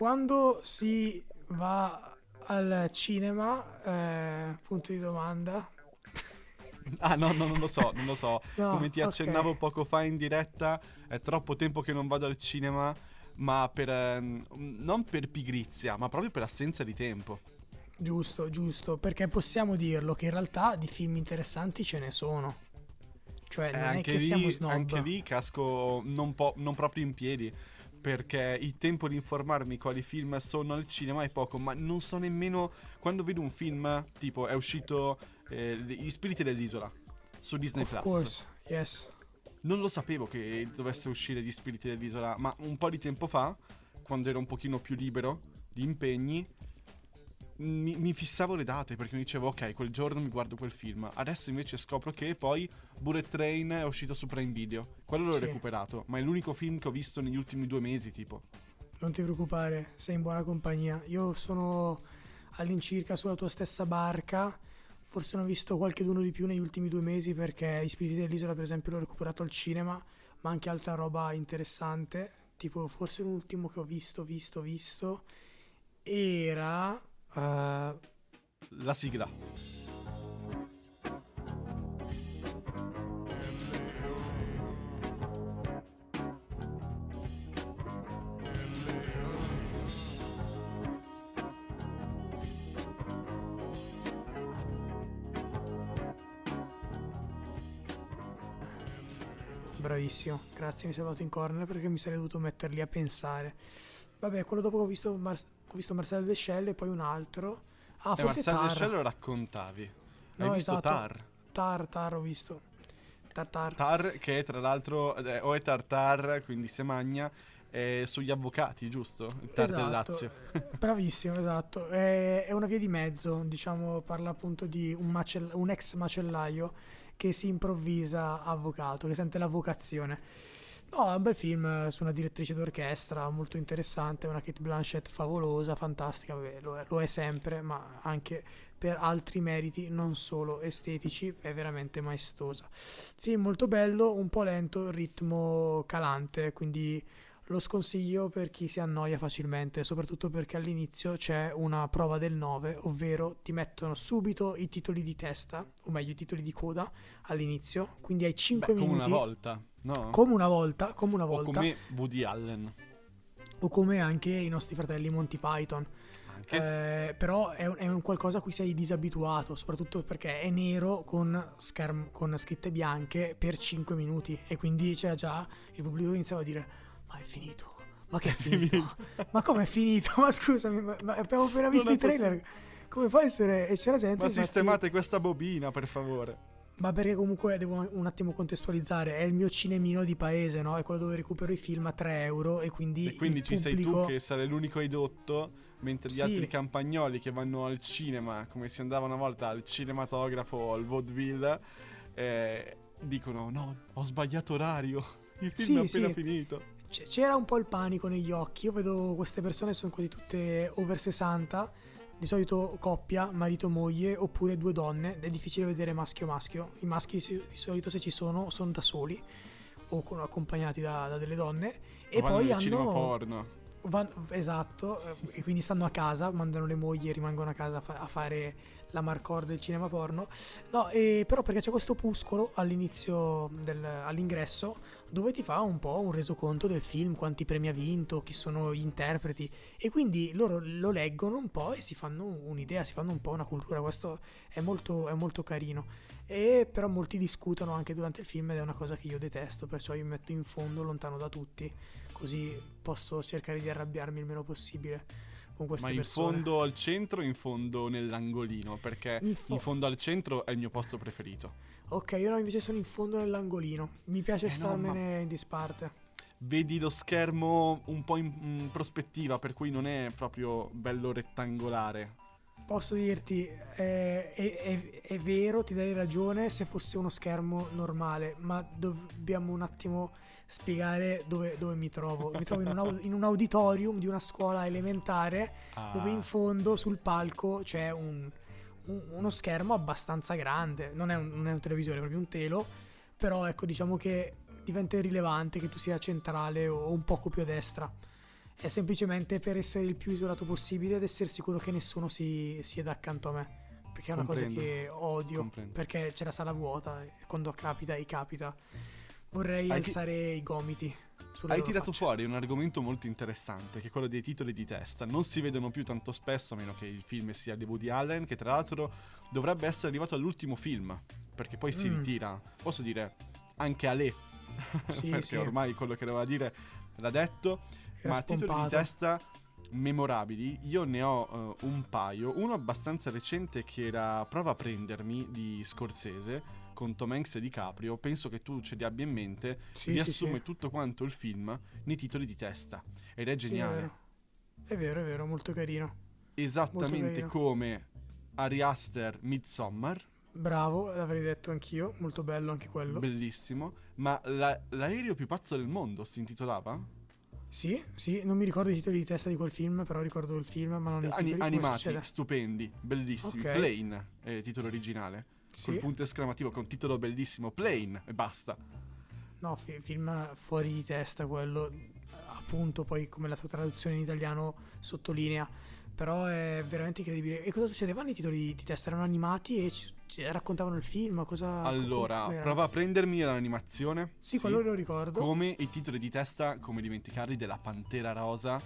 quando si va al cinema, eh, punto di domanda. Ah no, no, non lo so, non lo so. No, Come ti accennavo poco fa in diretta, è troppo tempo che non vado al cinema, ma per ehm, non per pigrizia, ma proprio per assenza di tempo. Giusto, giusto, perché possiamo dirlo che in realtà di film interessanti ce ne sono. Cioè, Eh, non è anche, che lì, siamo snob. anche lì casco non, po- non proprio in piedi. Perché il tempo di informarmi quali film sono al cinema è poco, ma non so nemmeno quando vedo un film, tipo è uscito eh, Gli spiriti dell'isola su Disney Of Plus. course, yes. Non lo sapevo che dovesse uscire Gli spiriti dell'isola, ma un po' di tempo fa, quando ero un pochino più libero di impegni, mi, mi fissavo le date perché mi dicevo ok, quel giorno mi guardo quel film. Adesso invece scopro che poi Bullet Train è uscito su Prime Video. Quello l'ho Sì. recuperato, ma è l'unico film che ho visto negli ultimi due mesi, tipo. Non ti preoccupare, sei in buona compagnia. Io sono all'incirca sulla tua stessa barca. Forse ne ho visto qualcheduno di più negli ultimi due mesi perché Gli Spiriti dell'Isola, per esempio, l'ho recuperato al cinema, ma anche altra roba interessante. Tipo, forse l'ultimo che ho visto, visto, visto era. Eh, La sigla. Bravissimo, grazie, mi sei andato in corner perché mi sarei dovuto mettere lì a pensare. Vabbè, quello dopo che ho visto, Mar- ho visto Marcel Deschelle e poi un altro. Ah, e forse Marcel Tar. Deschelles lo raccontavi. Hai No, visto esatto. Tar? Tar, Tar ho visto. Tar, Tar. Che tra l'altro eh, o è Tartar, quindi se magna, è sugli avvocati, giusto? Il Tar del Esatto. Lazio. Bravissimo, esatto. È, è una via di mezzo, diciamo, parla appunto di un, macell- un ex macellaio che si improvvisa avvocato, che sente la vocazione. No, è un bel film eh, su una direttrice d'orchestra molto interessante, una Kate Blanchett favolosa, fantastica, vabbè, lo, è, lo è sempre, ma anche per altri meriti, non solo estetici, è veramente maestosa. Film molto bello, un po' lento, ritmo calante, quindi lo sconsiglio per chi si annoia facilmente, soprattutto perché all'inizio c'è una prova del 9, ovvero ti mettono subito i titoli di testa, o meglio i titoli di coda all'inizio, quindi hai 5 Beh, minuti. una volta, no? Come una volta, come una o volta, come Woody Allen. o come anche i nostri fratelli Monty Python. Anche. Eh, però è un, è un qualcosa a cui sei disabituato, soprattutto perché è nero con, scherm- con scritte bianche per 5 minuti e quindi c'era già il pubblico iniziava a dire ma è finito, ma che è finito? ma come è finito? Ma scusami, ma, ma abbiamo appena visto i trailer, come fa a essere? E c'era gente... Ma infatti- sistemate questa bobina, per favore. Ma perché comunque devo un attimo contestualizzare, è il mio cinemino di paese, no? È quello dove recupero i film a 3 euro e quindi... E quindi ci sei pubblico- tu che sarai l'unico edotto, mentre gli Sì. altri campagnoli che vanno al cinema, come si andava una volta al cinematografo o al vaudeville, eh, dicono no, ho sbagliato orario, il film Sì, è appena sì. finito. C- C'era un po' il panico negli occhi. Io vedo queste persone sono quasi tutte over 60. Di solito coppia, marito moglie, oppure due donne. È difficile vedere maschio maschio. I maschi di solito se ci sono sono da soli o con- accompagnati da, da delle donne. E poi hanno porno. Van- esatto, eh, e quindi stanno a casa, mandano le mogli e rimangono a casa a, fa- a fare la marcor del cinema porno. No, e però perché c'è questo opuscolo all'inizio, del- all'ingresso, dove ti fa un po' un resoconto del film, quanti premi ha vinto, chi sono gli interpreti, e quindi loro lo leggono un po' e si fanno un'idea, si fanno un po' una cultura. Questo è molto, è molto carino. E però molti discutono anche durante il film ed è una cosa che io detesto, perciò io mi metto in fondo, lontano da tutti, così posso cercare di arrabbiarmi il meno possibile con queste Ma in persone. fondo al centro o in fondo nell'angolino? Perché In in, fo- fondo al centro è il mio posto preferito. Ok, io no, invece sono in fondo nell'angolino. Mi piace Eh no, starmene in disparte. Vedi lo schermo un po' in, in prospettiva, per cui non è proprio bello rettangolare. Posso dirti, eh, è, è- è vero, ti darei ragione se fosse uno schermo normale, ma dobbiamo un attimo spiegare dove, dove mi trovo. Mi trovo in un, au- in un auditorium di una scuola elementare Ah, dove in fondo sul palco c'è un- un- uno schermo abbastanza grande. Non è, un, non è un televisore, è proprio un telo, però ecco, diciamo che diventa irrilevante che tu sia centrale o un poco più a destra. È semplicemente per essere il più isolato possibile ed essere sicuro che nessuno si sieda accanto a me. Perché è una Comprendo. cosa che odio. Comprendo. Perché c'è la sala vuota e quando capita e capita. Vorrei Hai ti- alzare i gomiti. Hai tirato faccia. fuori un argomento molto interessante, che è quello dei titoli di testa. Non si vedono più tanto spesso, a meno che il film sia di Woody Allen, che tra l'altro dovrebbe essere arrivato all'ultimo film, perché poi si Mm. ritira. Posso dire anche Ale, Sì, perché sì. ormai quello che doveva dire l'ha detto. Era ma titoli di spompato. testa memorabili, io ne ho eh, un paio. Uno abbastanza recente che era Prova a prendermi di Scorsese con Tom Hanks e DiCaprio. Penso che tu ce li abbia in mente. Sì, sì, riassume sì. tutto quanto il film nei titoli di testa. Ed è Sì, geniale. è, vero. è vero, è vero, molto carino. Esattamente carino. come Ari Aster Midsommar. Bravo, l'avrei detto anch'io, molto bello anche quello. Bellissimo. Ma la- l'aereo più pazzo del mondo si intitolava? Sì, sì, non mi ricordo i titoli di testa di quel film, però ricordo il film, ma non i Ani- titoli. come animati, stupendi, bellissimi. Ok. Plane è il titolo originale. Sì. Col punto esclamativo con titolo bellissimo. Plane e basta. No, fi- film fuori di testa quello, appunto, poi come la sua traduzione in italiano sottolinea, però è veramente incredibile. E cosa succedeva nei titoli di, testa? Erano animati e ci- ci raccontavano il film, cosa... allora, com'era? prova a prendermi l'animazione. Sì, quello lo ricordo. Come i titoli di testa, come dimenticarli, della Pantera Rosa.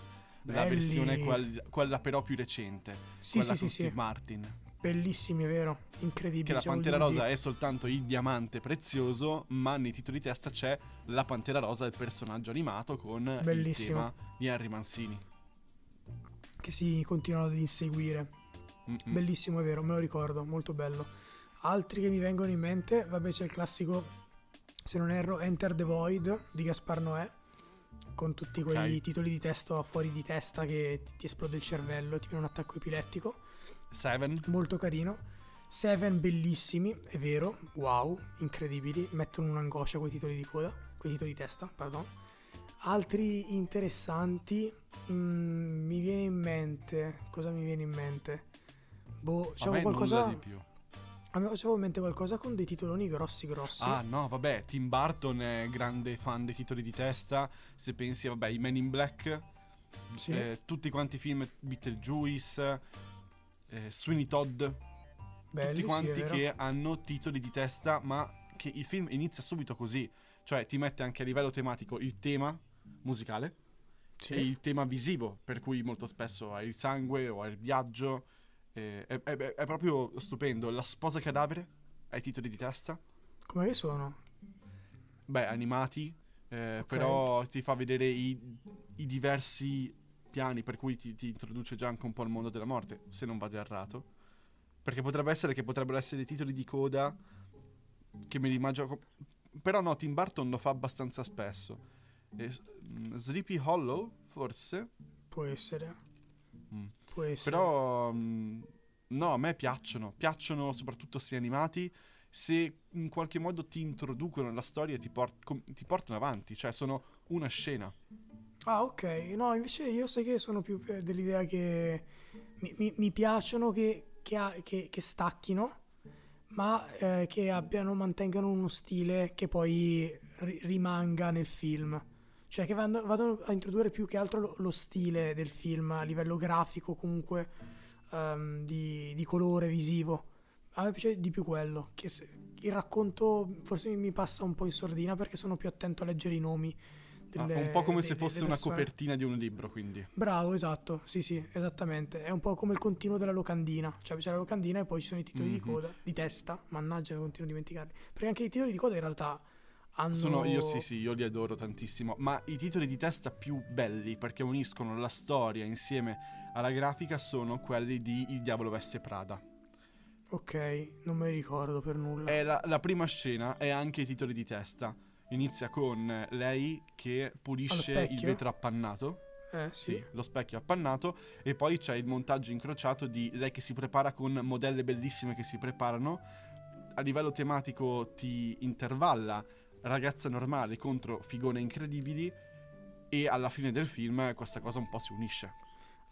La Belli. versione quel- quella però più recente. Sì, quella sì, con sì, Steve sì. Martin. Bellissimi, è vero, incredibili. Che la Pantera. Rosa è soltanto il diamante prezioso, ma nei titoli di testa c'è la Pantera Rosa, il personaggio animato con Bellissimo. il tema di Henry Mancini. Che si continuano ad inseguire. Mm-mm. Bellissimo, è vero, me lo ricordo, molto bello. Altri che mi vengono in mente, vabbè c'è il classico, se non erro, Enter the Void di Gaspar Noè, con tutti quei Ok. titoli di testo fuori di testa che ti, ti esplode il cervello, ti viene un attacco epilettico, Seven. molto carino. Seven bellissimi, è vero, wow, incredibili, mettono un'angoscia quei titoli di coda, quei titoli di testa, pardon. Altri interessanti, mm, mi viene in mente, cosa mi viene in mente? Boh, c'avevo qualcosa... di più. A me c'avevo in mente qualcosa con dei titoloni grossi grossi. Ah no, vabbè, Tim Burton è grande fan dei titoli di testa. Se pensi, vabbè, i Men in Black, Sì. eh, tutti quanti i film Beetlejuice, eh, Sweeney Todd, Belli, tutti sì, quanti vero. che hanno titoli di testa, ma che il film inizia subito così. Cioè ti mette anche a livello tematico il tema musicale Sì. e il tema visivo, per cui molto spesso hai il sangue o hai il viaggio. eh, è, è- è proprio stupendo. La sposa cadavere ai titoli di testa. Come sono? Beh, animati, eh, Ok. però ti fa vedere i, i diversi piani per cui ti, ti introduce già anche un po' il mondo della morte, se non vado errato. Perché potrebbe essere che potrebbero essere titoli di coda che me li immagino... co- Però no, Tim Burton lo fa abbastanza spesso. E s- mm, Sleepy Hollow, forse? Può essere. Mm. Può essere. Però mm, no, a me piacciono, piacciono soprattutto se animati, se in qualche modo ti introducono la storia e ti, port- com- ti portano avanti, cioè sono una scena. Ah, ok. No, invece io sai che sono più eh, dell'idea che mi, mi- mi piacciono che, che che- che stacchino, ma eh, che abbiano, mantengano uno stile che poi ri- rimanga nel film. Cioè che vanno- vadano a introdurre più che altro lo, lo stile del film a livello grafico, comunque ehm, di, di colore visivo. A me piace di più quello. Che se- il racconto forse mi, mi passa un po' in sordina perché sono più attento a leggere i nomi. Ah, delle- un po' come de- se fosse una copertina di un libro, quindi. Bravo, esatto, sì sì, esattamente. È un po' come il continuo della locandina. Cioè c'è la locandina e poi ci sono i titoli di Mhm. coda, di testa. Mannaggia, continuo a dimenticarli. Perché anche i titoli di coda in realtà hanno... Sono, io sì, sì, io li adoro tantissimo. Ma i titoli di testa più belli, perché uniscono la storia insieme alla grafica, sono quelli di Il diavolo veste Prada. Ok, non me li ricordo per nulla. È la, la prima scena è anche i titoli di testa. Inizia con lei che pulisce il vetro appannato. Eh sì. Sì, lo specchio appannato. E poi c'è il montaggio incrociato di lei che si prepara con modelle bellissime che si preparano. A livello tematico ti intervalla ragazza normale contro figone incredibili. E alla fine del film questa cosa un po' si unisce.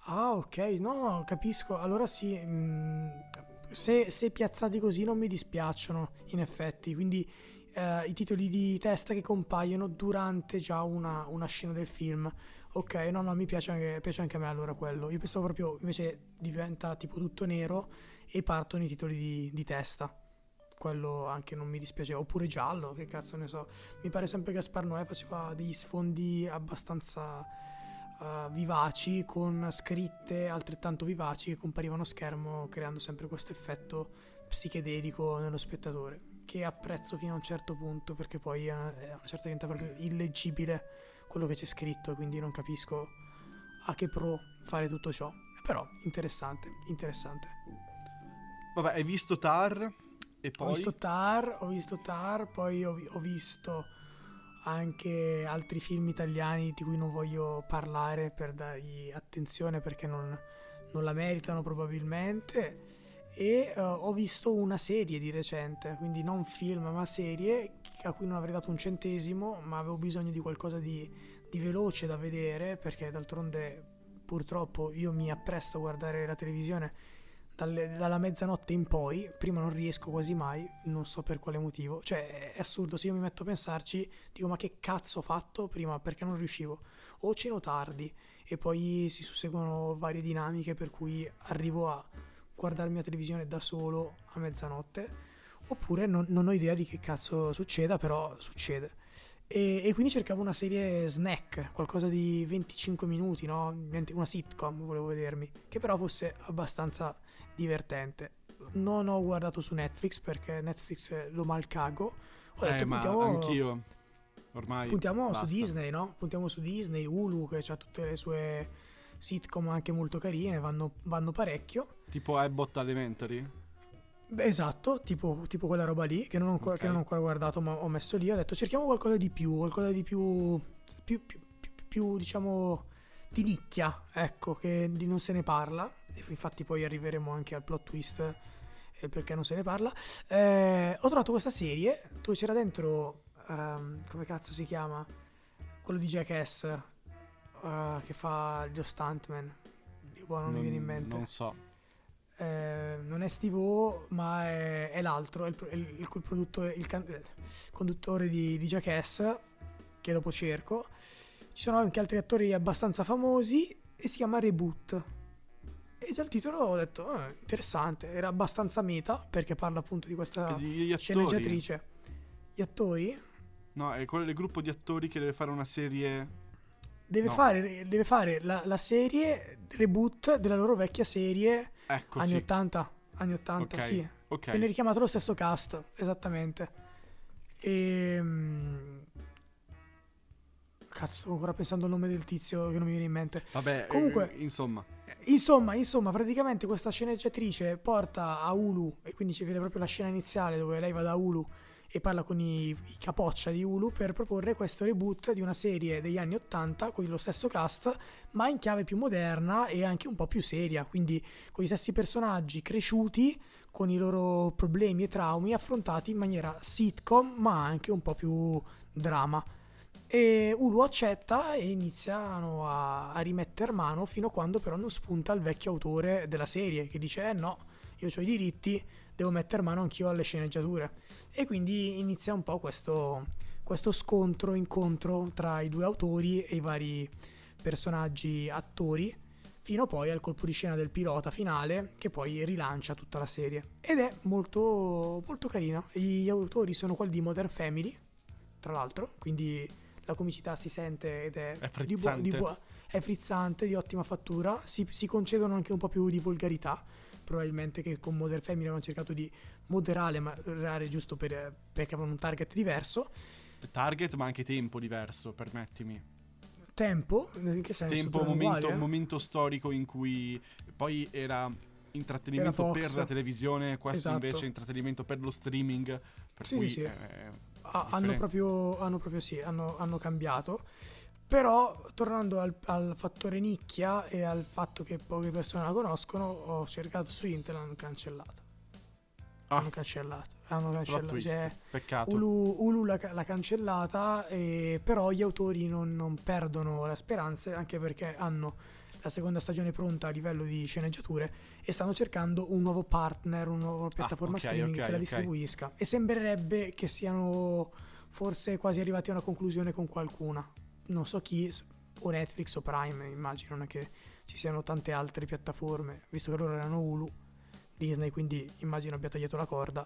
Ah, ok, no, capisco. Allora sì, mm, se, se piazzati così non mi dispiacciono, in effetti. Quindi eh, i titoli di testa che compaiono durante già una, una scena del film. Ok, no, no, mi piace anche, piace anche a me allora quello. Io pensavo proprio, invece diventa tipo tutto nero e partono i titoli di, di testa. Quello anche non mi dispiaceva. Oppure giallo, che cazzo ne so. Mi pare sempre Gaspar Noè faceva degli sfondi abbastanza uh, vivaci con scritte altrettanto vivaci che comparivano a schermo creando sempre questo effetto psichedelico nello spettatore che apprezzo fino a un certo punto perché poi a una certa diventa proprio illeggibile quello che c'è scritto quindi non capisco a che pro fare tutto ciò. Però interessante interessante. Vabbè hai visto Tar? E poi? ho visto Tar ho visto Tar poi ho, ho visto anche altri film italiani di cui non voglio parlare per dargli attenzione perché non, non la meritano probabilmente e uh, ho visto una serie di recente, quindi non film ma serie a cui non avrei dato un centesimo ma avevo bisogno di qualcosa di, di veloce da vedere perché d'altronde purtroppo io mi appresto a guardare la televisione dalle, dalla mezzanotte in poi, prima non riesco quasi mai, non so per quale motivo, cioè è assurdo, se io mi metto a pensarci, dico ma che cazzo ho fatto prima? Perché non riuscivo, o ceno tardi e poi si susseguono varie dinamiche per cui arrivo a guardarmi la televisione da solo a mezzanotte, oppure non, non ho idea di che cazzo succeda, però succede. E, e, quindi cercavo una serie snack, qualcosa di 25 minuti, no? una sitcom volevo vedermi, che però fosse abbastanza divertente. Non ho guardato su Netflix perché Netflix lo malcago. Ho detto, eh, puntiamo, anch'io. Ormai puntiamo basta. su Disney, no? Puntiamo su Disney, Hulu che ha tutte le sue sitcom anche molto carine, vanno, vanno parecchio. Tipo Abbott Elementary? Beh, esatto, tipo, tipo, quella roba lì che non, ancora, okay. che non, ho ancora guardato ma ho messo lì. Ho detto cerchiamo qualcosa di più, qualcosa di più, più, più, più diciamo, di nicchia, ecco, che non se ne parla e infatti poi arriveremo anche al plot twist e perché non se ne parla. Eh, ho trovato questa serie dove c'era dentro, um, come cazzo si chiama? Quello di Jackass uh, che fa lo stuntman. Boh, non, non, mi viene in mente. Non so. Eh, non è Steve O, ma è, è l'altro, è il, il, il, il, il can- conduttore di, di Jackass, che dopo cerco. Ci sono anche altri attori abbastanza famosi e si chiama Reboot. E già il titolo ho detto, oh, interessante, era abbastanza meta perché parla appunto di questa gli sceneggiatrice. Gli attori? No, è quello del gruppo di attori che deve fare una serie... Deve no. fare, deve fare la, la, serie reboot della loro vecchia serie ecco, anni sì. 80. Anni 80, okay. sì. Okay. Viene richiamato lo stesso cast, esattamente. E... Ehm, cazzo, sto ancora pensando al nome del tizio che non mi viene in mente. Vabbè, comunque, eh, insomma. Insomma, insomma, praticamente questa sceneggiatrice porta a Hulu, e quindi ci vede proprio la scena iniziale dove lei va da Hulu e parla con i, i capoccia di Hulu per proporre questo reboot di una serie degli anni 80 con lo stesso cast, ma in chiave più moderna e anche un po' più seria, quindi con gli stessi personaggi cresciuti, con i loro problemi e traumi affrontati in maniera sitcom, ma anche un po' più drama. E Ulu accetta e iniziano a, a rimettere mano fino a quando però non spunta il vecchio autore della serie che dice eh no, io ho i diritti, devo mettere mano anch'io alle sceneggiature. E quindi inizia un po' questo, questo scontro, incontro tra i due autori e i vari personaggi attori fino poi al colpo di scena del pilota finale che poi rilancia tutta la serie. Ed è molto molto carino gli autori sono quelli di Modern Family tra l'altro quindi la comicità si sente ed è, è di, buo- di buo- è frizzante, di ottima fattura, si, si, concedono anche un po' più di volgarità, probabilmente che con Modern Family hanno cercato di moderare, moderare giusto per, perché avevano un target diverso. Target ma anche tempo diverso, permettimi. Tempo? In che senso? Tempo, momento, uguali, eh? momento storico in cui poi era intrattenimento per la televisione, questo esatto. invece è intrattenimento per lo streaming, per sì, cui... Sì, sì. Eh, Ah, hanno, proprio, hanno proprio sì, hanno, hanno cambiato. Però tornando al, al, fattore nicchia e al fatto che poche persone la conoscono, ho cercato su internet e l'hanno cancellata. Ah. Hanno cancellato. Hanno cancellato. Cioè, Peccato. Ulu, Ulu l'ha, l'ha, cancellata, e, però gli autori non, non perdono la speranza, anche perché hanno la seconda stagione pronta a livello di sceneggiature e stanno cercando un nuovo partner, una nuova piattaforma ah, okay, streaming okay, che la okay. distribuisca. E sembrerebbe che siano forse quasi arrivati a una conclusione con qualcuna. Non so chi, o Netflix o Prime, immagino, non è che ci siano tante altre piattaforme, visto che loro erano Hulu, Disney, quindi immagino abbia tagliato la corda.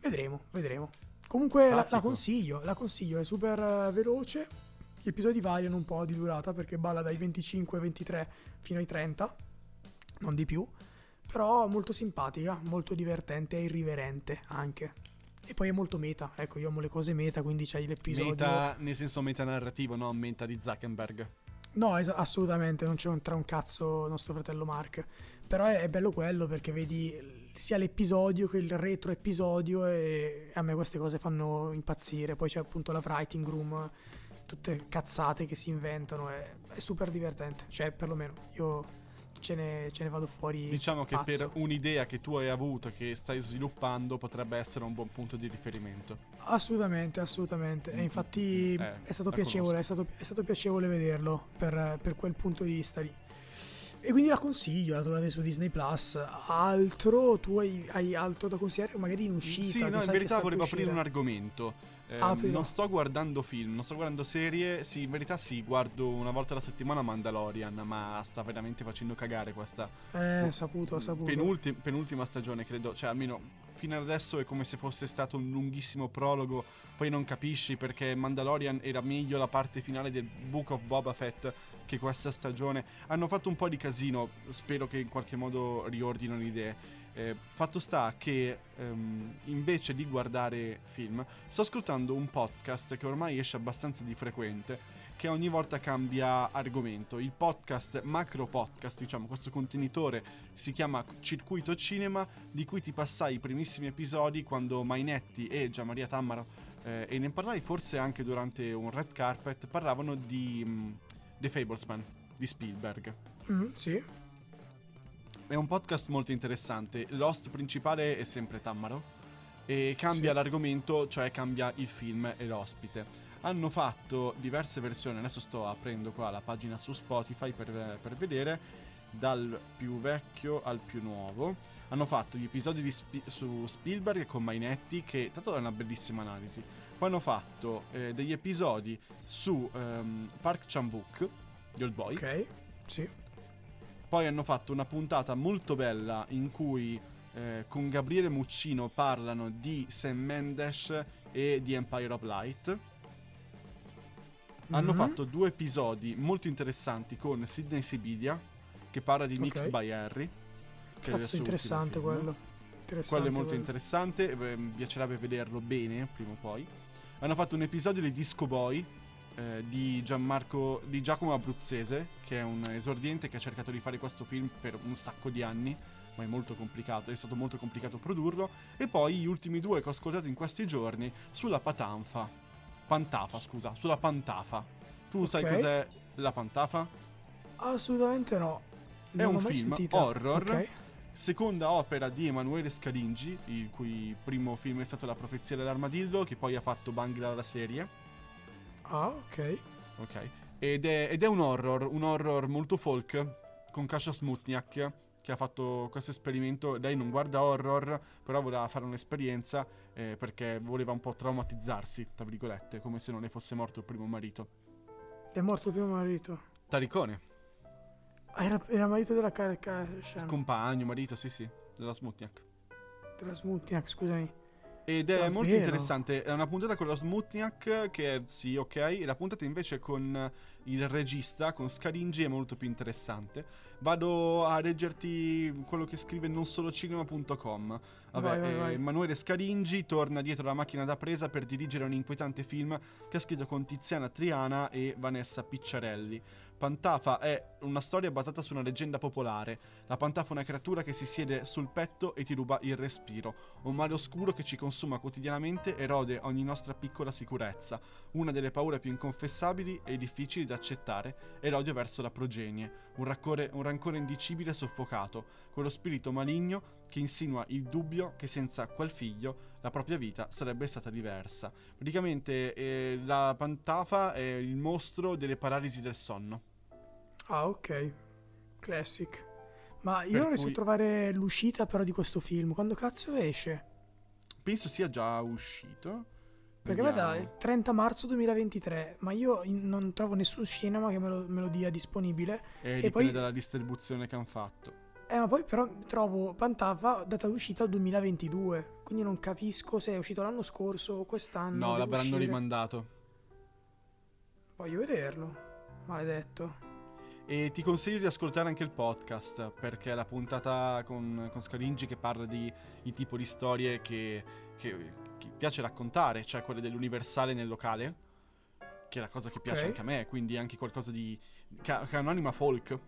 Vedremo, vedremo. Comunque la, la, consiglio, la consiglio, è super uh, veloce. Gli episodi variano un po' di durata perché balla dai 25 23 fino ai 30, non di più. Però molto simpatica, molto divertente e irriverente anche. E poi è molto meta, ecco, io amo le cose meta, quindi c'hai l'episodio... Meta nel senso meta narrativo, no meta di Zuckerberg. No, es- assolutamente, non c'è un, tra un cazzo nostro fratello Mark. Però è, è, bello quello perché vedi sia l'episodio che il retro episodio e a me queste cose fanno impazzire. Poi c'è appunto la writing room, tutte cazzate che si inventano, è, è super divertente. Cioè, perlomeno io ce ne, ce ne vado fuori. Diciamo che pazzo. per un'idea che tu hai avuto, che stai sviluppando, potrebbe essere un buon punto di riferimento. Assolutamente, assolutamente. E infatti eh, è, stato piacevole, è, stato, è stato piacevole vederlo per, per quel punto di vista lì. E quindi la consiglio, la trovate su Disney Plus. Altro, tu hai, hai altro da consigliare? Magari in uscita? Sì, no, in verità volevo aprire un argomento. Eh, ah, non sto guardando film, non sto guardando serie. Sì, in verità sì, guardo una volta alla settimana Mandalorian, ma sta veramente facendo cagare questa. Eh, saputo, saputo. Penulti- penultima stagione, credo. Cioè, almeno fino ad adesso è come se fosse stato un lunghissimo prologo. Poi non capisci perché Mandalorian era meglio la parte finale del Book of Boba Fett che questa stagione. Hanno fatto un po' di casino. Spero che in qualche modo riordino le idee. Eh, fatto sta che um, invece di guardare film, sto ascoltando un podcast che ormai esce abbastanza di frequente, che ogni volta cambia argomento. Il podcast, macro podcast, diciamo, questo contenitore si chiama Circuito Cinema, di cui ti passai i primissimi episodi quando Mainetti e Gianmaria Tammaro, eh, e ne parlai forse anche durante un red carpet, parlavano di um, The Fablesman di Spielberg. Mm, sì. È un podcast molto interessante. L'host principale è sempre Tammaro e cambia sì. l'argomento, cioè cambia il film e l'ospite. Hanno fatto diverse versioni, adesso sto aprendo qua la pagina su Spotify per, per vedere, dal più vecchio al più nuovo. Hanno fatto gli episodi Sp- su Spielberg con Mainetti, che tanto è una bellissima analisi. Poi hanno fatto eh, degli episodi su um, Park Chan-wook, di Old Boy. Ok, sì poi hanno fatto una puntata molto bella in cui eh, con Gabriele Muccino parlano di Sam Mendes e di Empire of Light. Hanno mm-hmm. fatto due episodi molto interessanti con Sidney Sibilia, che parla di okay. Mix by Harry. Che Cazzo, interessante quello. Interessante quello è molto quello. interessante, eh, mi piacerebbe vederlo bene prima o poi. Hanno fatto un episodio di Disco Boy, eh, di Gianmarco di Giacomo Abruzzese, che è un esordiente che ha cercato di fare questo film per un sacco di anni, ma è molto complicato, è stato molto complicato produrrlo. E poi gli ultimi due che ho ascoltato in questi giorni sulla Patanfa. Pantafa, scusa, sulla Pantafa. Tu okay. sai cos'è la Pantafa? Assolutamente no. È un film sentita. horror. Okay. Seconda opera di Emanuele Scalingi, il cui primo film è stato La profezia dell'armadillo, che poi ha fatto Bangla la serie Ah, ok. Ok. Ed è, ed è un horror, un horror molto folk, con Kasia Smutniak, che ha fatto questo esperimento. Lei non guarda horror, però voleva fare un'esperienza eh, perché voleva un po' traumatizzarsi, tra virgolette, come se non le fosse morto il primo marito. È morto il primo marito? Taricone. Ah, era, era marito della Kardashian. Compagno, marito, sì, sì, della Smutniak. Della Smutniak, scusami. Ed è Davvero? molto interessante. È una puntata con lo Smutniak, che è sì, ok. E la puntata invece con il regista, con Scaringi, è molto più interessante. Vado a leggerti quello che scrive non solo cinema.com. Vabbè, vai, vai, vai. Emanuele Scaringi torna dietro la macchina da presa per dirigere un inquietante film che ha scritto con Tiziana Triana e Vanessa Picciarelli. Pantafa è una storia basata su una leggenda popolare. La Pantafa è una creatura che si siede sul petto e ti ruba il respiro. Un male oscuro che ci consuma quotidianamente erode ogni nostra piccola sicurezza. Una delle paure più inconfessabili e difficili da accettare è l'odio verso la progenie. Un, raccore, un rancore indicibile e soffocato. Quello spirito maligno che insinua il dubbio che senza quel figlio la propria vita sarebbe stata diversa. Praticamente eh, la Pantafa è il mostro delle paralisi del sonno. Ah, ok. Classic. Ma io per non riesco cui... a trovare l'uscita però di questo film. Quando cazzo esce? Penso sia già uscito. Perché a me da il 30 marzo 2023, ma io non trovo nessun cinema che me lo, me lo dia disponibile. E E dipende poi- dalla distribuzione che hanno fatto. Eh, ma poi però trovo Pantava data d'uscita 2022, quindi non capisco se è uscito l'anno scorso o quest'anno. No, l'avranno uscire. rimandato. Voglio vederlo, maledetto. E ti consiglio di ascoltare anche il podcast, perché la puntata con, con Scaringi che parla di il tipo di storie che, che- che piace raccontare, cioè quelle dell'universale nel locale, che è la cosa che piace Ok. anche a me, quindi anche qualcosa di... che ha, un'anima folk,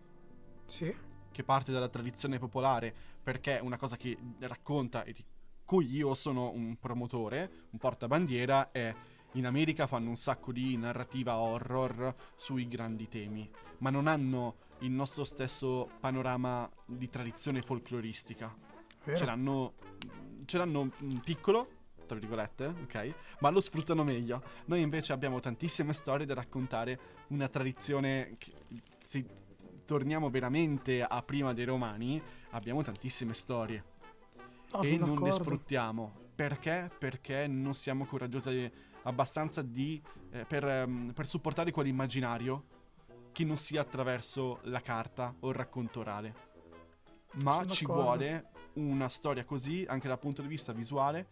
Sì. che parte dalla tradizione popolare, perché è una cosa che racconta e di cui io sono un promotore, un portabandiera, è in America fanno un sacco di narrativa horror sui grandi temi, ma non hanno il nostro stesso panorama di tradizione folcloristica. Vero? Ce l'hanno, ce l'hanno mm, piccolo, tra virgolette, ok? Ma lo sfruttano meglio. Noi invece abbiamo tantissime storie da raccontare, una tradizione che se torniamo veramente a prima dei romani, abbiamo tantissime storie No, e non le d'accordo. sfruttiamo. Perché? Perché non siamo coraggiosi abbastanza di, eh, per, ehm, per supportare quell'immaginario che non sia attraverso la carta o il racconto orale. Ma Sono ci d'accordo. vuole una storia così anche dal punto di vista visuale,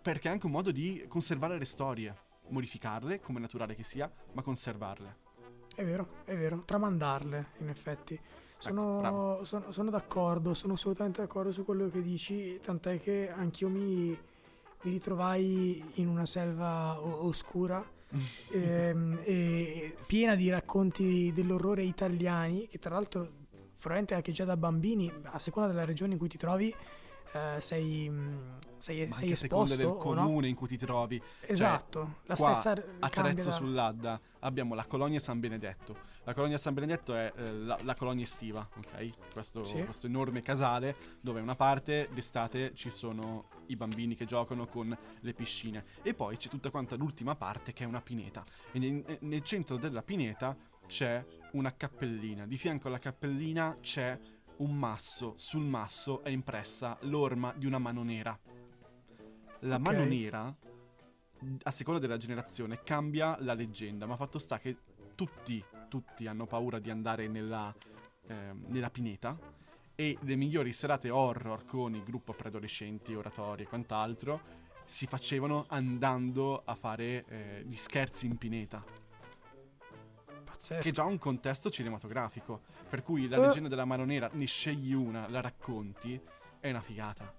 perché è anche un modo di conservare le storie, modificarle come naturale che sia, ma conservarle. È vero, è vero, tramandarle in effetti. Sono, Ecco, sono- sono d'accordo, sono assolutamente d'accordo su quello che dici, tant'è che anch'io mi, mi ritrovai in una selva o- oscura ehm, e piena di racconti dell'orrore italiani, che tra l'altro probabilmente anche già da bambini, a seconda della regione in cui ti trovi, eh, sei, mh, sei, Ma sei esposto del o no? comune in cui ti trovi. Esatto, la qua, stessa A Trezzo da- sull'Adda abbiamo la colonia San Benedetto. La colonia San Benedetto è eh, la, la colonia estiva, ok? Questo, Sì. questo enorme casale dove una parte d'estate ci sono i bambini che giocano con le piscine e poi c'è tutta quanta l'ultima parte che è una pineta. E nel, nel centro della pineta c'è una cappellina. Di fianco alla cappellina c'è un masso. Sul masso è impressa l'orma di una mano nera. La Ok. mano nera a seconda della generazione cambia la leggenda, ma fatto sta che tutti, tutti hanno paura di andare nella, ehm, nella pineta e le migliori serate horror con il gruppo preadolescenti, oratori e quant'altro si facevano andando a fare eh, gli scherzi in pineta, Pazzesco. che già un contesto cinematografico, per cui la Eh. leggenda della mano nera ne scegli una, la racconti, è una figata.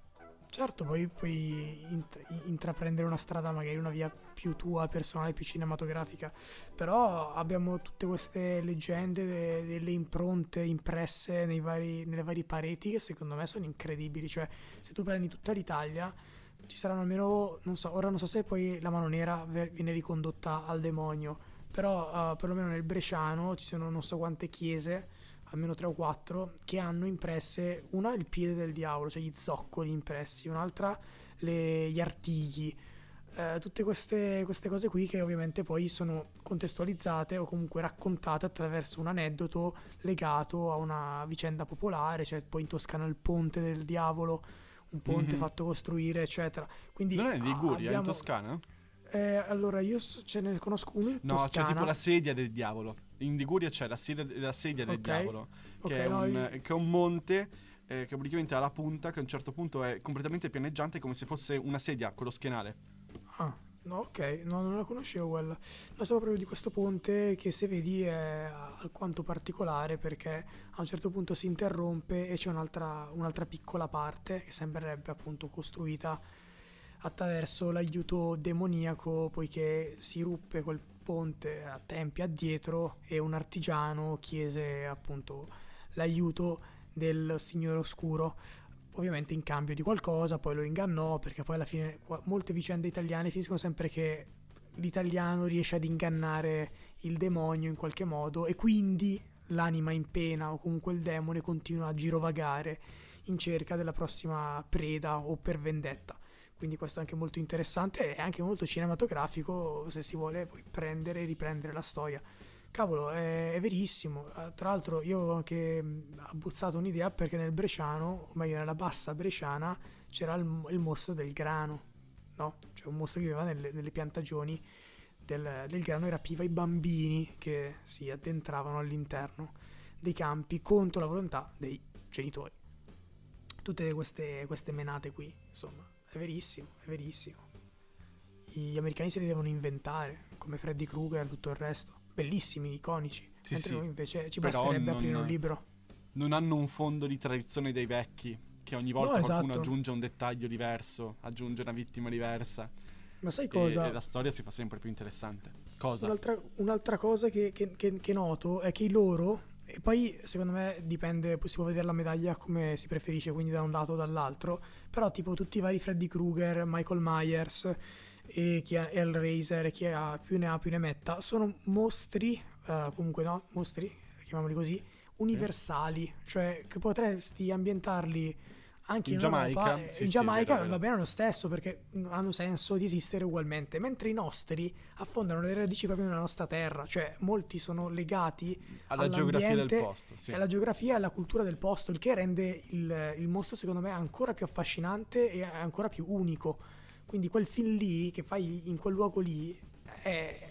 Certo, poi puoi int- intraprendere una strada, magari una via più tua, personale, più cinematografica. Però abbiamo tutte queste leggende, de- delle impronte impresse nei vari- nelle varie pareti che secondo me sono incredibili. Cioè, se tu prendi tutta l'Italia, ci saranno almeno, non so, ora non so se poi la mano nera ve- viene ricondotta al demonio, però eh, perlomeno nel Bresciano ci sono non so quante chiese almeno tre o quattro, che hanno impresse una il piede del diavolo, cioè gli zoccoli impressi, un'altra le- gli artigli. Eh, tutte queste, queste cose qui che ovviamente poi sono contestualizzate o comunque raccontate attraverso un aneddoto legato a una vicenda popolare, cioè poi in Toscana il ponte del diavolo, un ponte Mhm. fatto costruire, eccetera. Quindi Non è in ah, Liguria, in abbiamo- Toscana? Eh, allora io so- ce ne conosco uno in No, Toscana. c'è tipo la sedia del diavolo. In Liguria c'è la sedia, la sedia del Ok. diavolo, Ok, che, è no, un, io- che è un monte eh, che praticamente ha la punta, che a un certo punto è completamente pianeggiante, come se fosse una sedia con lo schienale. Ah, no, ok, no, non la conoscevo quella. No, stavo proprio di questo ponte che se vedi è alquanto particolare perché a un certo punto si interrompe e c'è un'altra, un'altra piccola parte che sembrerebbe appunto costruita attraverso l'aiuto demoniaco poiché si ruppe quel ponte a tempi addietro e un artigiano chiese appunto l'aiuto del signore oscuro ovviamente in cambio di qualcosa, poi lo ingannò perché poi alla fine molte vicende italiane finiscono sempre che l'italiano riesce ad ingannare il demonio in qualche modo e quindi l'anima in pena o comunque il demone continua a girovagare in cerca della prossima preda o per vendetta. Quindi questo è anche molto interessante e anche molto cinematografico se si vuole poi prendere e riprendere la storia. Cavolo, è, è verissimo. Eh, Tra l'altro io ho anche abbozzato un'idea perché nel Bresciano, o meglio nella bassa bresciana, c'era il, il mostro del grano. no? Cioè un mostro che viveva nelle, nelle piantagioni del, del grano e rapiva i bambini che si addentravano all'interno dei campi contro la volontà dei genitori. Tutte queste, queste menate qui, insomma, è verissimo, è verissimo. Gli americani se li devono inventare, come Freddy Krueger e tutto il resto. Bellissimi, iconici. Sì, mentre sì. noi invece ci Però basterebbe aprire un libro. Non hanno un fondo di tradizione dei vecchi, che ogni volta No, qualcuno esatto. aggiunge un dettaglio diverso, aggiunge una vittima diversa. Ma sai E, cosa? e la storia si fa sempre più interessante. Cosa? Un'altra, un'altra cosa che, che- che- che noto è che i loro, e poi secondo me dipende, si può vedere la medaglia come si preferisce, quindi da un lato o dall'altro, però tipo tutti i vari Freddy Krueger, Michael Myers e chi ha Hellraiser e chi ha più ne ha più ne metta, sono mostri, eh, comunque no, mostri, chiamiamoli così, universali, cioè che potresti ambientarli anche In in, Giamaica, Europa, sì, in sì, Giamaica vero. va bene lo stesso perché hanno senso di esistere ugualmente, mentre i nostri affondano le radici proprio nella nostra terra, cioè molti sono legati Alla geografia del posto, sì. alla geografia e alla cultura del posto, il che rende il, il mostro secondo me ancora più affascinante e ancora più unico. Quindi quel film lì che fai in quel luogo lì è,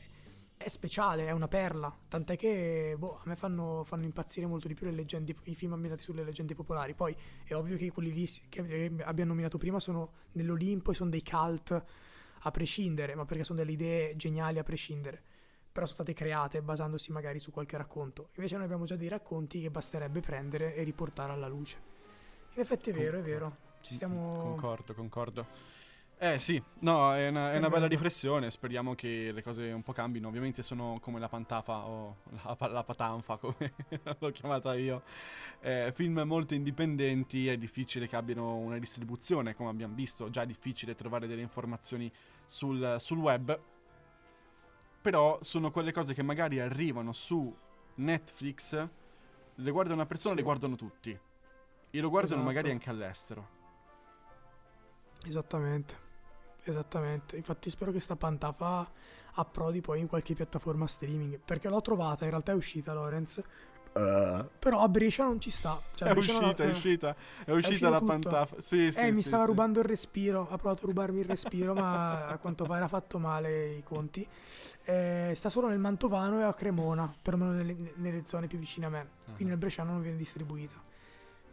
è speciale, è una perla. Tant'è che boh, a me fanno, fanno impazzire molto di più le leggende, i film ambientati sulle leggende popolari. Poi è ovvio che quelli lì che che abbiamo nominato prima sono nell'Olimpo e sono dei cult a prescindere, ma perché sono delle idee geniali a prescindere. Però sono state create basandosi magari su qualche racconto. Invece noi abbiamo già dei racconti che basterebbe prendere e riportare alla luce. In effetti è vero, è vero. Ci stiamo... Concordo, concordo. Eh sì, no, è una, è una bella riflessione, speriamo che le cose un po' cambino, ovviamente sono come la pantafa o la, la patanfa come l'ho chiamata io, Eh, film molto indipendenti, è difficile che abbiano una distribuzione, come abbiamo visto, già è difficile trovare delle informazioni sul, sul web, però sono quelle cose che magari arrivano su Netflix, le guarda una persona, Sì. le guardano tutti, e lo guardano Esatto. magari anche all'estero. Esattamente. Esattamente. Infatti spero che sta pantafa approdi poi in qualche piattaforma streaming. Perché l'ho trovata, in realtà è uscita Lorenz. Però a Brescia non ci sta. Cioè, È Brescia non uscita, la- è uscita, è uscita la tutto. pantafa. Sì, sì, Eh, mi sì, stava sì. rubando il respiro. Ha provato a rubarmi il respiro, ma a quanto pare ha fatto male i conti. Eh, sta solo nel Mantovano e a Cremona, perlomeno nelle, nelle zone più vicine a me. Quindi Ah. nel Bresciano non viene distribuita.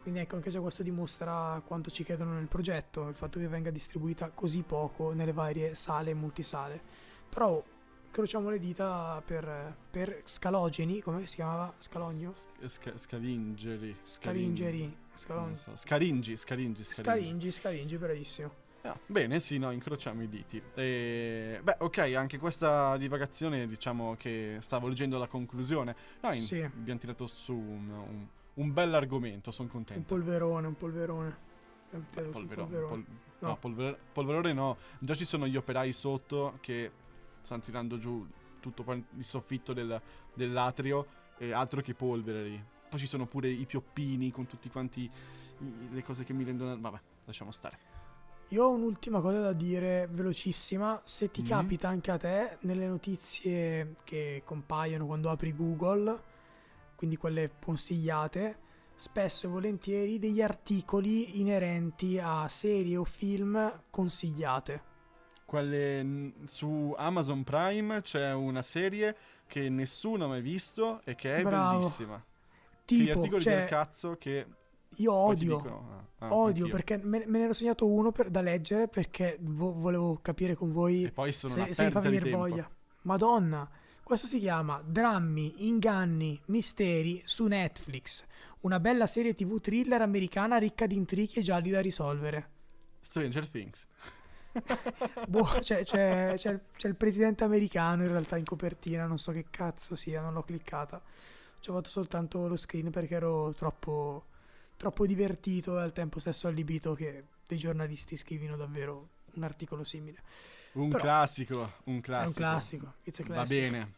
Quindi ecco, anche già questo dimostra quanto ci credono nel progetto, il fatto che venga distribuita così poco nelle varie sale e multisale. Però incrociamo le dita per, per Scalogeni, come si chiamava? Scalogno? Sca- scalingeri. Scalingeri. Scalon- Non so. Scaringi, scaringi, scaringi. Scalingi, Scalingi, bravissimo. Ah, bene, sì, no, incrociamo i diti. E, beh, ok, anche questa divagazione, diciamo che stavo leggendo la conclusione. Noi Sì. abbiamo tirato su un, un, un bell'argomento, sono Un contento. polverone, un polverone. Abbiamo Beh, un polverone, polverone. pol- No. no, polver- polverone no. Già ci sono gli operai sotto che stanno tirando giù tutto il soffitto del- dell'atrio e altro che polvere lì. Poi ci sono pure i pioppini con tutti quanti i- le cose che mi rendono... Vabbè, lasciamo stare. Io ho un'ultima cosa da dire velocissima. Se ti Mhm. capita anche a te, nelle notizie che compaiono quando apri Google, quindi quelle consigliate, spesso e volentieri degli articoli inerenti a serie o film consigliate. Quelle su Amazon Prime c'è una serie che nessuno ha mai visto e che è Bravo. bellissima. Gli Tipo, articoli cioè, del cazzo che io odio, dicono, ah, ah, odio anch'io. perché me, me ne ero segnato uno per- da leggere perché vo- volevo capire con voi E poi sono se, se mi fa venire voglia. Madonna, questo si chiama Drammi, inganni, misteri su Netflix. Una bella serie TV thriller americana ricca di intrighi e gialli da risolvere. Stranger Things. Boh, c'è, c'è- c'è il, c'è il presidente americano in realtà in copertina, non so che cazzo sia, non l'ho cliccata. Ci ho fatto soltanto lo screen perché ero troppo, troppo divertito e al tempo stesso allibito che dei giornalisti scrivino davvero un articolo simile. Un Però- classico, un classico. È un classico. Va bene.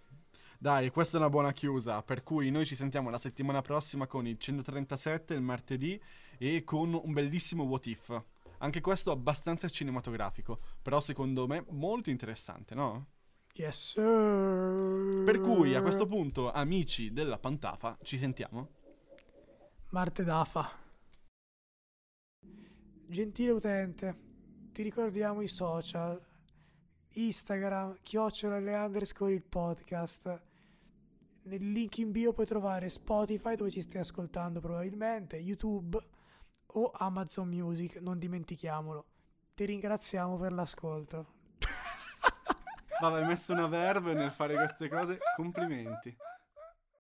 Dai, questa è una buona chiusa. Per cui noi ci sentiamo la settimana prossima con il 137 il martedì e con un bellissimo What If. Anche questo abbastanza cinematografico, però secondo me molto interessante, no? Yes, sir. Per cui a questo punto, amici della Pantafa, ci sentiamo. Marte Dafa. Gentile utente, ti ricordiamo i social. Instagram, chiocciola le underscore il podcast. Nel link in bio puoi trovare Spotify dove ci stai ascoltando probabilmente, YouTube o Amazon Music, non dimentichiamolo. Ti ringraziamo per l'ascolto. Vabbè, hai messo una verve nel fare queste cose. Complimenti.